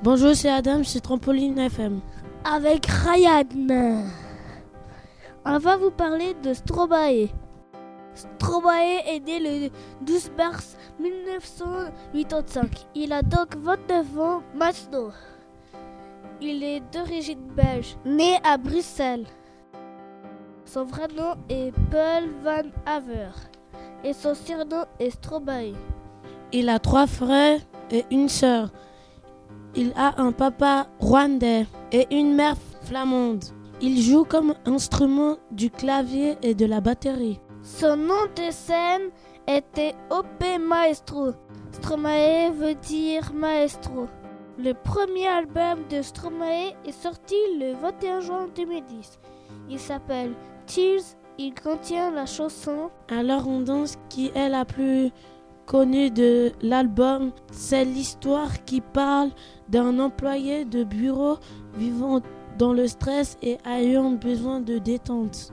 Bonjour, c'est Adam, c'est Trampoline FM. Avec Ryan. On va vous parler de Stromae. Stromae est né le 12 mars 1985. Il a donc 29 ans maintenant. Il est d'origine belge, né à Bruxelles. Son vrai nom est Paul Van Haver et son surnom est Stromae. Il a trois frères et une sœur. Il a un papa rwandais et une mère flamande. Il joue comme instrument du clavier et de la batterie. Son nom de scène était OP Maestro. Stromae veut dire maestro. Le premier album de Stromae est sorti le 21 juin 2010. Il s'appelle Tears. Il contient la chanson Alors on danse qui est la plus connue de l'album. C'est l'histoire qui parle d'un employé de bureau vivant dans le stress et ayant besoin de détente.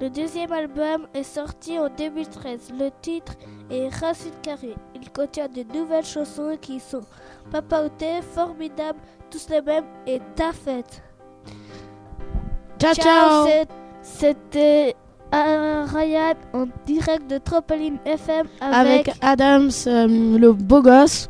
Le deuxième album est sorti en 2013. Le titre est Racine Carrée. Il contient de nouvelles chansons qui sont Papa Outé, Formidable, Tous les mêmes et Ta fête. Ciao ciao, C'est- C'était euh, Ryan en direct de Trampoline FM avec, Avec Adams, euh, le beau gosse.